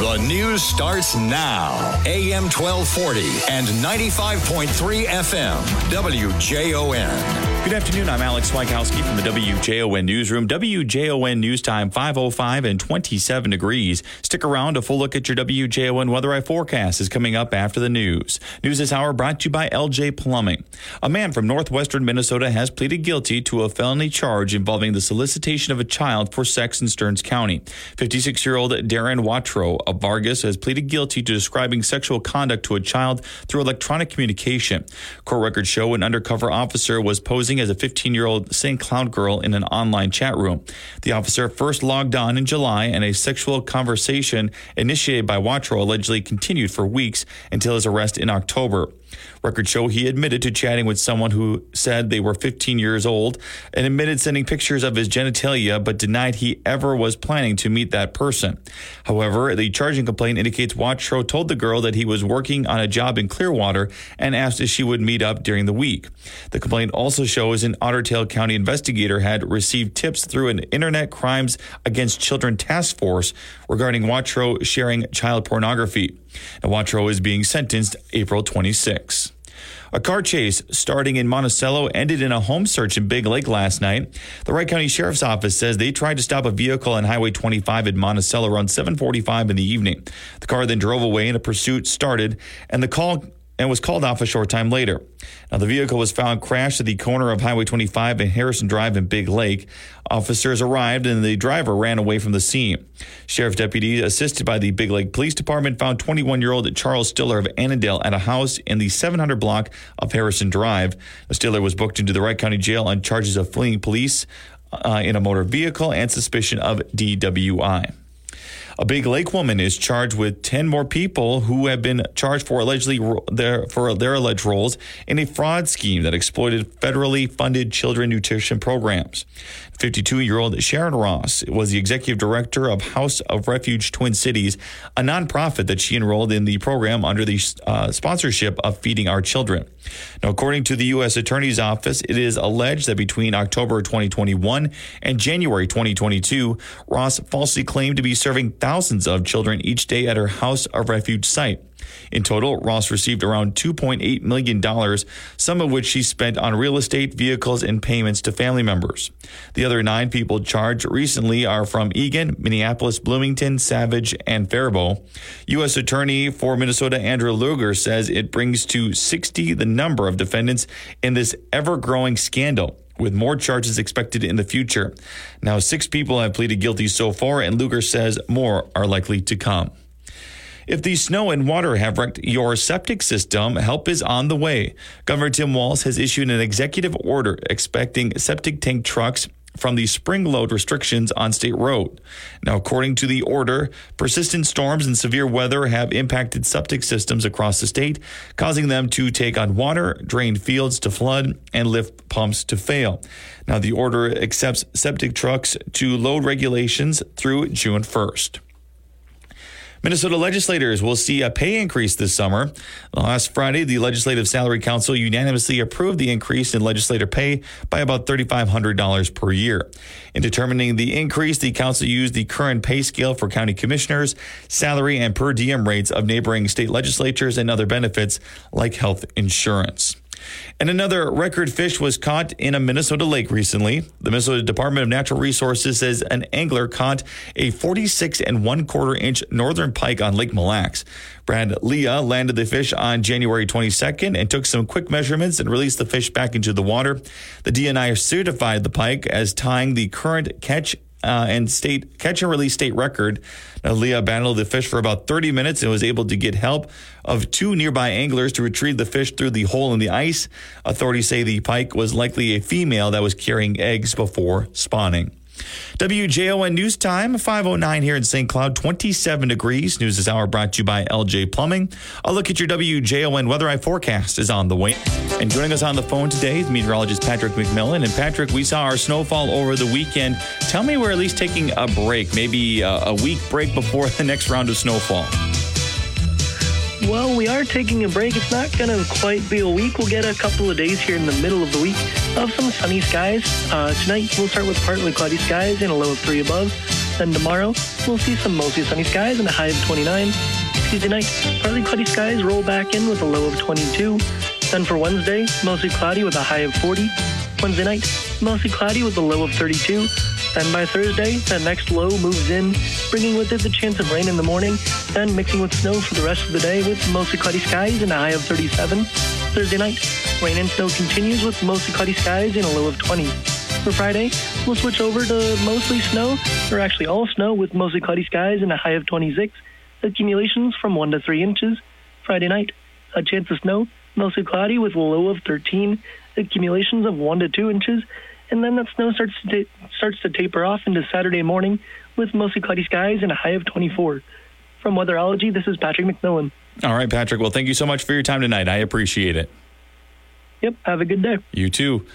The news starts now. AM 1240 and 95.3 FM. WJON. Good afternoon. I'm Alex Swikowski from the WJON newsroom. WJON news time 505 and 27 degrees. Stick around. A full look at your WJON weather eye forecast is coming up after the news. News this hour brought to you by LJ Plumbing. A man from northwestern Minnesota has pleaded guilty to a felony charge involving the solicitation of a child for sex in Stearns County. 56 year old Darren Watro of Vergas has pleaded guilty to describing sexual conduct to a child through electronic communication. Court records show an undercover officer was posing as a 15 year old St. Cloud girl in an online chat room. The officer first logged on in July, and a sexual conversation initiated by Watro allegedly continued for weeks until his arrest in October. Records show he admitted to chatting with someone who said they were 15 years old and admitted sending pictures of his genitalia, but denied he ever was planning to meet that person. However, the charging complaint indicates Watro told the girl that he was working on a job in Clearwater and asked if she would meet up during the week. The complaint also shows an Otter Tail County investigator had received tips through an Internet Crimes Against Children task force regarding Watro sharing child pornography. Now, Watro is being sentenced April 26. A car chase starting in Monticello ended in a home search in Big Lake last night. The Wright County Sheriff's Office says they tried to stop a vehicle on Highway 25 in Monticello around 7:45 in the evening. The car then drove away and a pursuit started, and the call and was called off a short time later. Now, the vehicle was found crashed at the corner of Highway 25 and Harrison Drive in Big Lake. Officers arrived and the driver ran away from the scene. Sheriff deputies, assisted by the Big Lake Police Department, found 21 year old Charles Stiller of Annandale at a house in the 700 block of Harrison Drive. Stiller was booked into the Wright County Jail on charges of fleeing police uh, in a motor vehicle and suspicion of DWI. A Big Lake woman is charged with 10 more people who have been charged for allegedly their, for their alleged roles in a fraud scheme that exploited federally funded children nutrition programs. 52 year old Sharon Ross was the executive director of House of Refuge Twin Cities, a nonprofit that she enrolled in the program under the uh, sponsorship of Feeding Our Children. Now, according to the U.S. Attorney's Office, it is alleged that between October 2021 and January 2022, Ross falsely claimed to be serving thousands of children each day at her House of Refuge site. In total, Ross received around $2.8 million, some of which she spent on real estate, vehicles, and payments to family members. The other nine people charged recently are from Eagan, Minneapolis, Bloomington, Savage, and Faribault. U.S. Attorney for Minnesota Andrew Luger says it brings to 60 the number of defendants in this ever growing scandal with more charges expected in the future. Now, six people have pleaded guilty so far, and Luger says more are likely to come. If the snow and water have wrecked your septic system, help is on the way. Governor Tim Walz has issued an executive order expecting septic tank trucks from the spring load restrictions on state road. Now, according to the order, persistent storms and severe weather have impacted septic systems across the state, causing them to take on water, drain fields to flood, and lift pumps to fail. Now, the order accepts septic trucks to load regulations through June 1st. Minnesota legislators will see a pay increase this summer. Last Friday, the Legislative Salary Council unanimously approved the increase in legislator pay by about $3,500 per year. In determining the increase, the council used the current pay scale for county commissioners, salary and per diem rates of neighboring state legislatures, and other benefits like health insurance. And another record fish was caught in a Minnesota lake recently. The Minnesota Department of Natural Resources says an angler caught a 46 and one quarter inch northern pike on Lake Mille Lacs. Brad Leah landed the fish on January 22nd and took some quick measurements and released the fish back into the water. The DNR certified the pike as tying the current catch uh, and state catch and release state record. Now, Leah battled the fish for about 30 minutes and was able to get help of two nearby anglers to retrieve the fish through the hole in the ice. Authorities say the pike was likely a female that was carrying eggs before spawning. WJON News Time, 509 here in St. Cloud, 27 degrees. News this hour brought to you by LJ Plumbing. A look at your WJON weather eye forecast is on the way. And joining us on the phone today is meteorologist Patrick McMillan. And Patrick, we saw our snowfall over the weekend. Tell me we're at least taking a break, maybe a, a week break before the next round of snowfall. Well, we are taking a break. It's not going to quite be a week. We'll get a couple of days here in the middle of the week of some sunny skies. Uh, tonight, we'll start with partly cloudy skies and a low of three above. Then tomorrow, we'll see some mostly sunny skies and a high of 29. Tuesday night, partly cloudy skies roll back in with a low of 22. Then for Wednesday, mostly cloudy with a high of 40. Wednesday night, mostly cloudy with a low of 32. Then by Thursday, that next low moves in, bringing with it the chance of rain in the morning, then mixing with snow for the rest of the day with mostly cloudy skies and a high of 37. Thursday night, rain and snow continues with mostly cloudy skies and a low of 20. For Friday, we'll switch over to mostly snow, or actually all snow with mostly cloudy skies and a high of 26. Accumulations from 1 to 3 inches. Friday night, a chance of snow, mostly cloudy with a low of 13. Accumulations of 1 to 2 inches and then that snow starts to starts to taper off into Saturday morning with mostly cloudy skies and a high of 24. From Weatherology, this is Patrick McMillan. All right, Patrick. Well, thank you so much for your time tonight. I appreciate it. Yep. Have a good day. You too.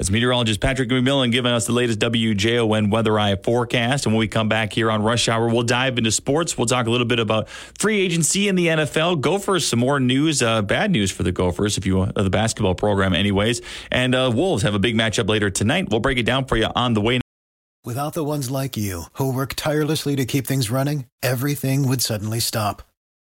That's meteorologist Patrick McMillan giving us the latest WJON weather eye forecast. And when we come back here on Rush Hour, we'll dive into sports. We'll talk a little bit about free agency in the NFL. Gophers, some more news, uh, bad news for the Gophers, if you uh, the basketball program, anyways. And uh, Wolves have a big matchup later tonight. We'll break it down for you on the way. Without the ones like you who work tirelessly to keep things running, everything would suddenly stop.